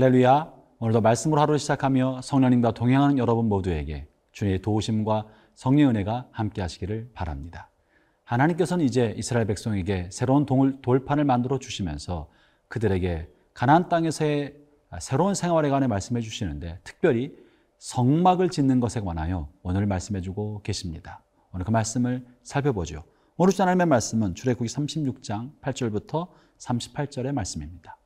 할렐루야. 오늘도 말씀으로 하루를 시작하며 성령님과 동행하는 여러분 모두에게 주님의 도우심과 성령 은혜가 함께 하시기를 바랍니다. 하나님께서는 이제 이스라엘 백성에게 새로운 돌판을 만들어 주시면서 그들에게 가나안 땅에서의 새로운 생활에 관해 말씀해 주시는데 특별히 성막을 짓는 것에 관하여 오늘 말씀해 주고 계십니다. 오늘 그 말씀을 살펴보죠. 오늘 주 하나님의 말씀은 출애굽기 36장 8절부터 38절의 말씀입니다.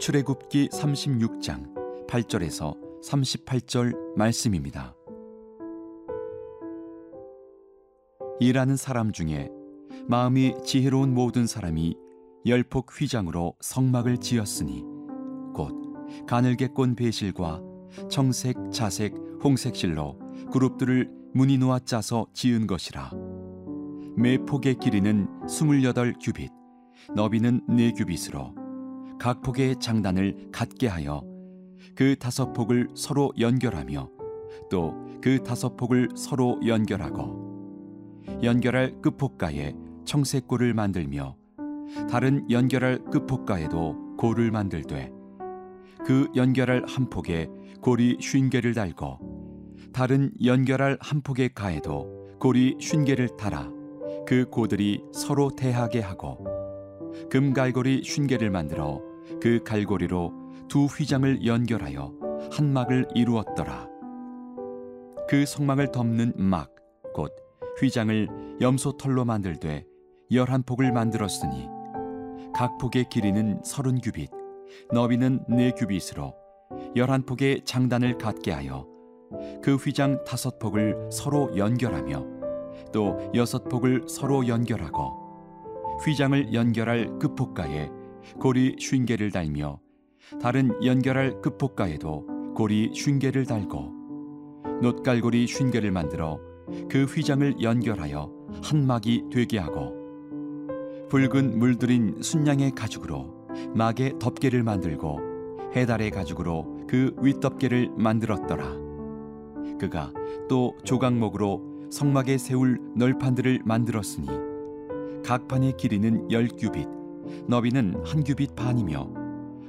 출애굽기 36장 8절에서 38절 말씀입니다. 일하는 사람 중에 마음이 지혜로운 모든 사람이 열폭 휘장으로 성막을 지었으니 곧 가늘게 꼰 배실과 청색, 자색, 홍색 실로 그룹들을 무늬 놓아 짜서 지은 것이라 매 폭의 길이는 28 규빗 너비는 4 규빗으로 각 폭의 장단을 갖게 하여 그 다섯 폭을 서로 연결하며 또 그 다섯 폭을 서로 연결하고 연결할 끝폭가에 청색골을 만들며 다른 연결할 끝폭가에도 골을 만들되 그 연결할 한 폭에 골이 쉰 개를 달고 다른 연결할 한 폭의 가에도 골이 쉰 개를 달아 그 고들이 서로 대하게 하고 금갈고리 쉰 개를 만들어 그 갈고리로 두 휘장을 연결하여 한 막을 이루었더라. 그 성막을 덮는 막, 곧 휘장을 염소털로 만들되 열한 폭을 만들었으니 각 폭의 길이는 서른 규빗, 너비는 네 규빗으로 열한 폭의 장단을 갖게 하여 그 휘장 다섯 폭을 서로 연결하며 또 여섯 폭을 서로 연결하고 휘장을 연결할 끝폭가에 고리 쉰 개를 달며 다른 연결할 끝폭가에도 고리 쉰 개를 달고 놋갈고리 쉰 개를 만들어 그 휘장을 연결하여 한 막이 되게 하고 붉은 물들인 순양의 가죽으로 막의 덮개를 만들고 해달의 가죽으로 그 윗덮개를 만들었더라. 그가 또 조각목으로 성막에 세울 널판들을 만들었으니 각 판의 길이는 열 규빗, 너비는 한 규빗 반이며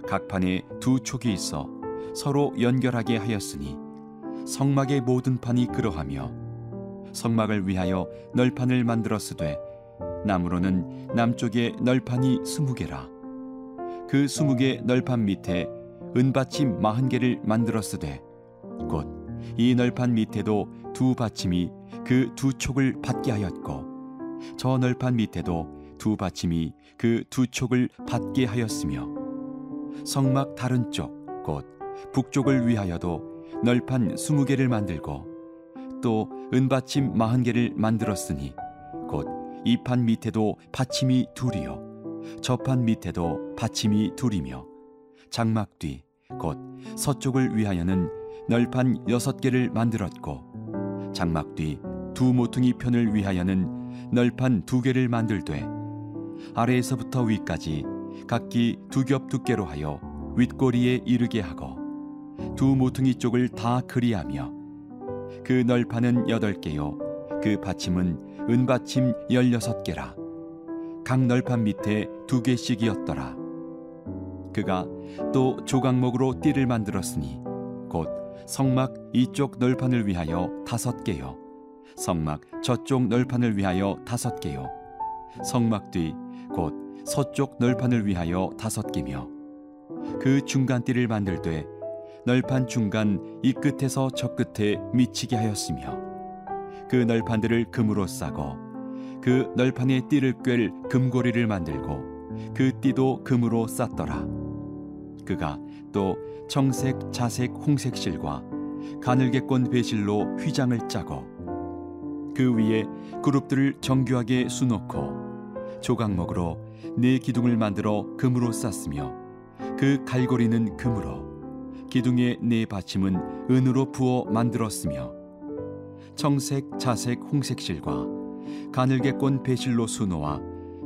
각 판에 두 촉이 있어 서로 연결하게 하였으니 성막의 모든 판이 그러하며 성막을 위하여 널판을 만들었으되 나무로는 남쪽에 널판이 스무 개라. 그 스무 개 널판 밑에 은받침 마흔 개를 만들었으되 곧 이 널판 밑에도 두 받침이 그 두 촉을 받게 하였고 저 널판 밑에도 두 받침이 그 두 촉을 받게 하였으며 성막 다른 쪽 곧 북쪽을 위하여도 널판 스무 개를 만들고 또 은받침 마흔 개를 만들었으니 곧 이 판 밑에도 받침이 둘이요 저 판 밑에도 받침이 둘이며 장막 뒤 곧 서쪽을 위하여는 널판 여섯 개를 만들었고 장막 뒤 두 모퉁이 편을 위하여는 널판 두 개를 만들되 아래에서부터 위까지 각기 두 겹 두께로 하여 윗꼬리에 이르게 하고 두 모퉁이 쪽을 다 그리하며 그 널판은 여덟 개요. 그 받침은 은받침 열여섯 개라. 각 널판 밑에 두 개씩이었더라. 그가 또 조각목으로 띠를 만들었으니 곧 성막 이쪽 널판을 위하여 다섯 개요. 성막 저쪽 널판을 위하여 다섯 개요. 성막 뒤 곧 서쪽 널판을 위하여 다섯 개며 그 중간띠를 만들되 널판 중간 이 끝에서 저 끝에 미치게 하였으며 그 널판들을 금으로 싸고 그 널판의 띠를 꿰 금고리를 만들고 그 띠도 금으로 쌌더라. 그가 또 청색, 자색, 홍색 실과 가늘게 꼰 배실로 휘장을 짜고 그 위에 그룹들을 정교하게 수놓고 조각목으로 네 기둥을 만들어 금으로 쌌으며 그 갈고리는 금으로 기둥의 네 받침은 은으로 부어 만들었으며 청색, 자색, 홍색 실과 가늘게 꼰 배실로 수놓아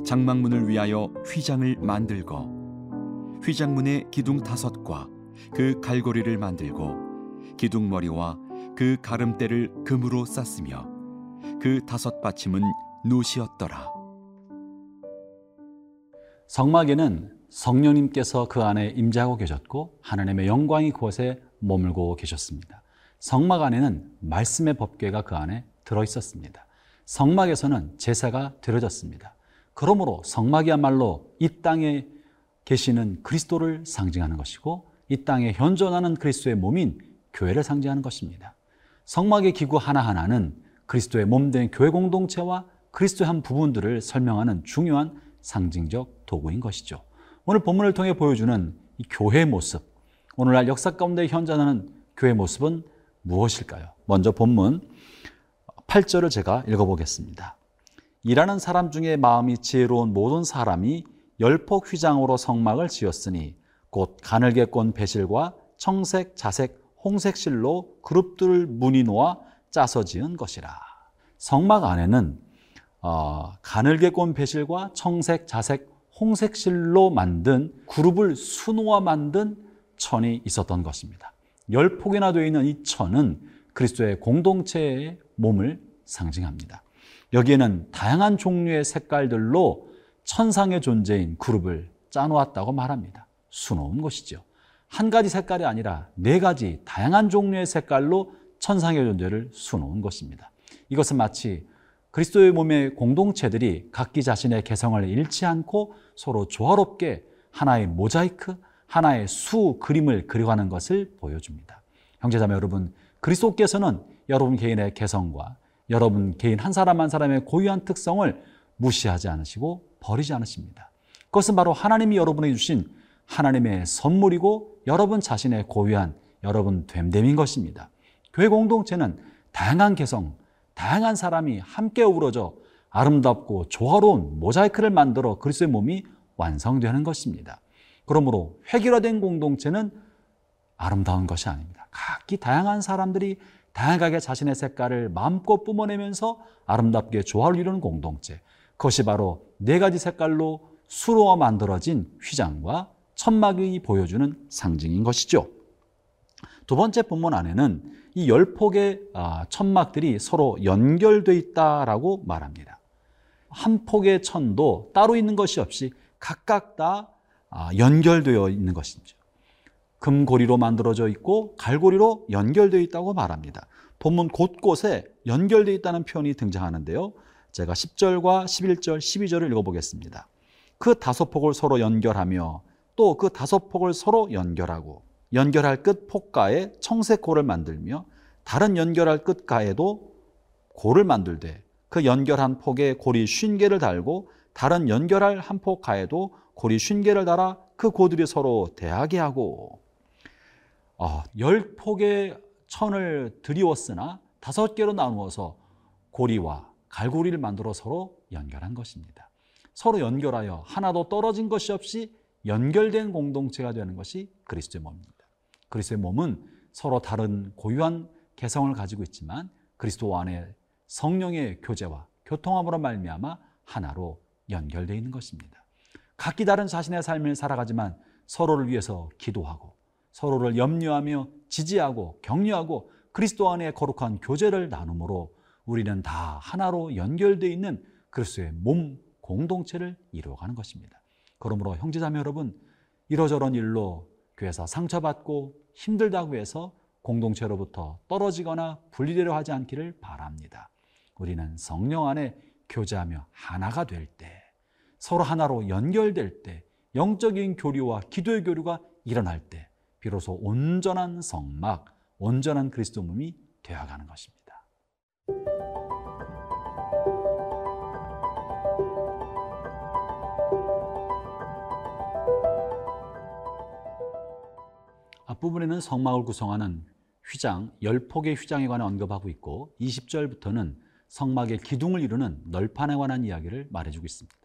장막문을 위하여 휘장을 만들고 휘장문의 기둥 다섯과 그 갈고리를 만들고 기둥머리와 그 가름대를 금으로 쌌으며 그 다섯 받침은 노시였더라. 성막에는 성령님께서 그 안에 임재하고 계셨고 하나님의 영광이 그곳에 머물고 계셨습니다. 성막 안에는 말씀의 법궤가 그 안에 들어 있었습니다. 성막에서는 제사가 드려졌습니다. 그러므로 성막이야말로 이 땅에 계시는 그리스도를 상징하는 것이고 이 땅에 현존하는 그리스도의 몸인 교회를 상징하는 것입니다. 성막의 기구 하나하나는 그리스도의 몸 된 교회 공동체와 그리스도의 한 부분들을 설명하는 중요한 상징적 도구인 것이죠. 오늘 본문을 통해 보여주는 이 교회의 모습, 오늘날 역사 가운데 현존하는 교회의 모습은 무엇일까요? 먼저 본문 8절을 제가 읽어보겠습니다. 일하는 사람 중에 마음이 지혜로운 모든 사람이 열폭 휘장으로 성막을 지었으니 곧 가늘게 꼰 배실과 청색, 자색, 홍색 실로 그룹들을 무늬 놓아 짜서 지은 것이라. 성막 안에는 어, 가늘게 꼰 배실과 청색, 자색, 홍색 실로 만든 그룹을 수놓아 만든 천이 있었던 것입니다. 열 폭이나 되어 있는 이 천은 그리스도의 공동체의 몸을 상징합니다. 여기에는 다양한 종류의 색깔들로 천상의 존재인 그룹을 짜놓았다고 말합니다. 수놓은 것이죠. 한 가지 색깔이 아니라 네 가지 다양한 종류의 색깔로 천상의 존재를 수놓은 것입니다. 이것은 마치 그리스도의 몸의 공동체들이 각기 자신의 개성을 잃지 않고 서로 조화롭게 하나의 모자이크, 하나의 수 그림을 그려가는 것을 보여줍니다. 형제자매 여러분, 그리스도께서는 여러분 개인의 개성과 여러분 개인 한 사람 한 사람의 고유한 특성을 무시하지 않으시고 버리지 않으십니다. 그것은 바로 하나님이 여러분에게 주신 하나님의 선물이고 여러분 자신의 고유한 여러분 됨됨인 것입니다. 교회 공동체는 다양한 개성, 다양한 사람이 함께 어우러져 아름답고 조화로운 모자이크를 만들어 그리스도의 몸이 완성되는 것입니다. 그러므로 획일화된 공동체는 아름다운 것이 아닙니다. 각기 다양한 사람들이 다양하게 자신의 색깔을 마음껏 뿜어내면서 아름답게 조화를 이루는 공동체. 그것이 바로 네 가지 색깔로 수로와 만들어진 휘장과 천막이 보여주는 상징인 것이죠. 두 번째 본문 안에는 이 열 폭의 아, 천막들이 서로 연결되어 있다라고 말합니다. 한 폭의 천도 따로 있는 것이 없이 각각 다 아, 연결되어 있는 것이죠. 금고리로 만들어져 있고 갈고리로 연결되어 있다고 말합니다. 본문 곳곳에 연결되어 있다는 표현이 등장하는데요. 제가 10절과 11절, 12절을 읽어보겠습니다. 그 다섯 폭을 서로 연결하며 또 그 다섯 폭을 서로 연결하고 연결할 끝 폭가에 청색 고를 만들며 다른 연결할 끝 가에도 고를 만들되 그 연결한 폭에 고리 쉰 개를 달고 다른 연결할 한 폭 가에도 고리 쉰 개를 달아 그 고들이 서로 대하게 하고 어, 열 폭의 천을 들이웠으나 다섯 개로 나누어서 고리와 갈고리를 만들어 서로 연결한 것입니다. 서로 연결하여 하나도 떨어진 것이 없이 연결된 공동체가 되는 것이 그리스도의 몸입니다. 그리스도의 몸은 서로 다른 고유한 개성을 가지고 있지만 그리스도 안에 성령의 교제와 교통함으로 말미암아 하나로 연결되어 있는 것입니다. 각기 다른 자신의 삶을 살아가지만 서로를 위해서 기도하고 서로를 염려하며 지지하고 격려하고 그리스도 안에 거룩한 교제를 나눔으로 우리는 다 하나로 연결되어 있는 그리스도의 몸 공동체를 이루어가는 것입니다. 그러므로 형제자매 여러분 이러저런 일로 교회에서 상처받고 힘들다고 해서 공동체로부터 떨어지거나 분리되려 하지 않기를 바랍니다. 우리는 성령 안에 교제하며 하나가 될 때, 서로 하나로 연결될 때, 영적인 교류와 기도의 교류가 일어날 때, 비로소 온전한 성막, 온전한 그리스도 몸이 되어가는 것입니다. 앞부분에는 성막을 구성하는 휘장, 열폭의 휘장에 관해 언급하고 있고 20절부터는 성막의 기둥을 이루는 널판에 관한 이야기를 말해주고 있습니다.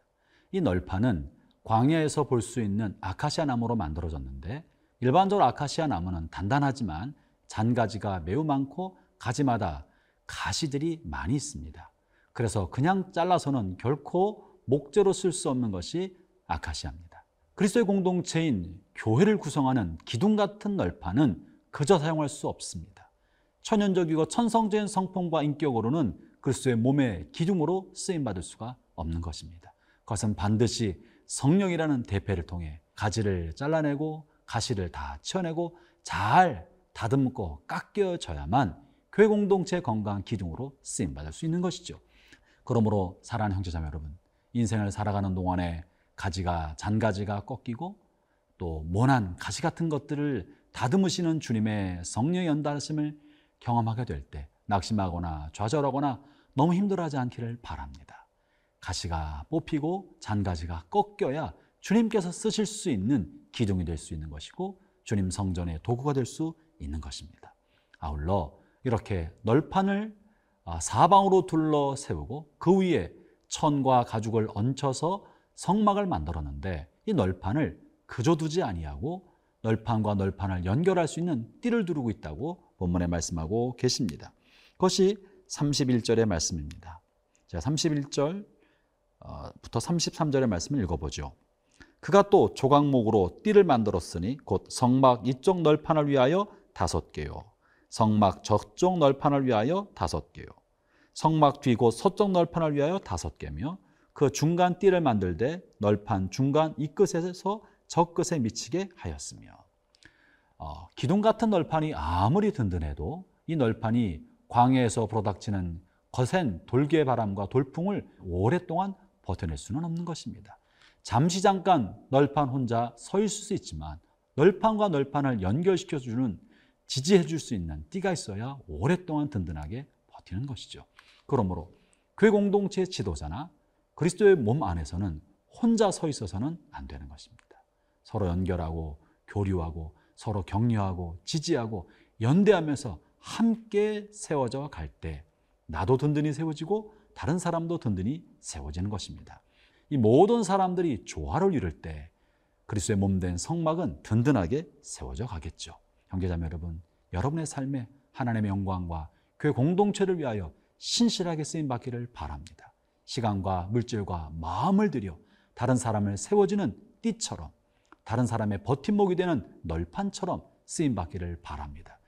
이 널판은 광야에서 볼 수 있는 아카시아 나무로 만들어졌는데 일반적으로 아카시아 나무는 단단하지만 잔가지가 매우 많고 가지마다 가시들이 많이 있습니다. 그래서 그냥 잘라서는 결코 목재로 쓸 수 없는 것이 아카시아입니다. 그리스도의 공동체인 교회를 구성하는 기둥 같은 널판은 그저 사용할 수 없습니다. 천연적이고 천성적인 성품과 인격으로는 그리스도의 몸의 기둥으로 쓰임 받을 수가 없는 것입니다. 그것은 반드시 성령이라는 대패를 통해 가지를 잘라내고 가시를 다 치워내고 잘 다듬고 깎여져야만 교회 공동체 건강 기둥으로 쓰임 받을 수 있는 것이죠. 그러므로 사랑하는 형제자매 여러분, 인생을 살아가는 동안에 가지가 잔가지가 꺾이고 또 모난 가시 같은 것들을 다듬으시는 주님의 성령 연달심을 경험하게 될 때 낙심하거나 좌절하거나 너무 힘들어하지 않기를 바랍니다. 가시가 뽑히고 잔가지가 꺾여야 주님께서 쓰실 수 있는 기둥이 될 수 있는 것이고 주님 성전의 도구가 될 수 있는 것입니다. 아울러 이렇게 널판을 아, 사방으로 둘러 세우고 그 위에 천과 가죽을 얹혀서 성막을 만들었는데 이 널판을 그저 두지 아니하고 널판과 널판을 연결할 수 있는 띠를 두르고 있다고 본문에 말씀하고 계십니다. 그것이 31절의 말씀입니다. 제가 31절부터 33절의 말씀을 읽어보죠. 그가 또 조각목으로 띠를 만들었으니 곧 성막 이쪽 널판을 위하여 다섯 개요. 성막 저쪽 널판을 위하여 다섯 개요. 성막 뒤 곧 서쪽 널판을 위하여 다섯 개며 그 중간 띠를 만들되 널판 중간 이 끝에서 저 끝에 미치게 하였으며 어, 기둥 같은 널판이 아무리 든든해도 이 널판이 광해에서 불어닥치는 거센 돌개 바람과 돌풍을 오랫동안 버텨낼 수는 없는 것입니다. 잠시 잠깐 널판 혼자 서 있을 수 있지만 널판과 널판을 연결시켜 주는 지지해 줄 수 있는 띠가 있어야 오랫동안 든든하게 버티는 것이죠. 그러므로 교회 공동체 지도자나 그리스도의 몸 안에서는 혼자 서 있어서는 안 되는 것입니다. 서로 연결하고 교류하고 서로 격려하고 지지하고 연대하면서 함께 세워져 갈 때 나도 든든히 세워지고 다른 사람도 든든히 세워지는 것입니다. 이 모든 사람들이 조화를 이룰 때 그리스도의 몸 된 성막은 든든하게 세워져 가겠죠. 형제자매 여러분, 여러분의 삶에 하나님의 영광과 교회 공동체를 위하여 신실하게 쓰임 받기를 바랍니다. 시간과 물질과 마음을 들여 다른 사람을 세워지는 띠처럼 다른 사람의 버팀목이 되는 널판처럼 쓰임 받기를 바랍니다.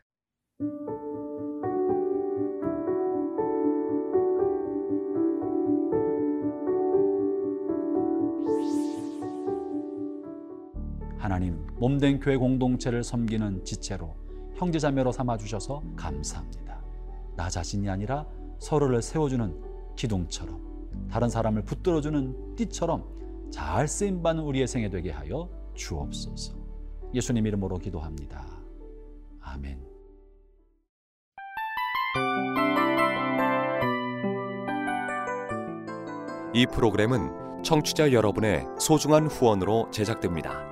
하나님 몸된 교회 공동체를 섬기는 지체로 형제자매로 삼아 주셔서 감사합니다. 나 자신이 아니라 서로를 세워주는 기둥처럼 다른 사람을 붙들어주는 띠처럼 잘 쓰임 받는 우리의 생애 되게 하여 주옵소서. 예수님 이름으로 기도합니다. 아멘. 이 프로그램은 청취자 여러분의 소중한 후원으로 제작됩니다.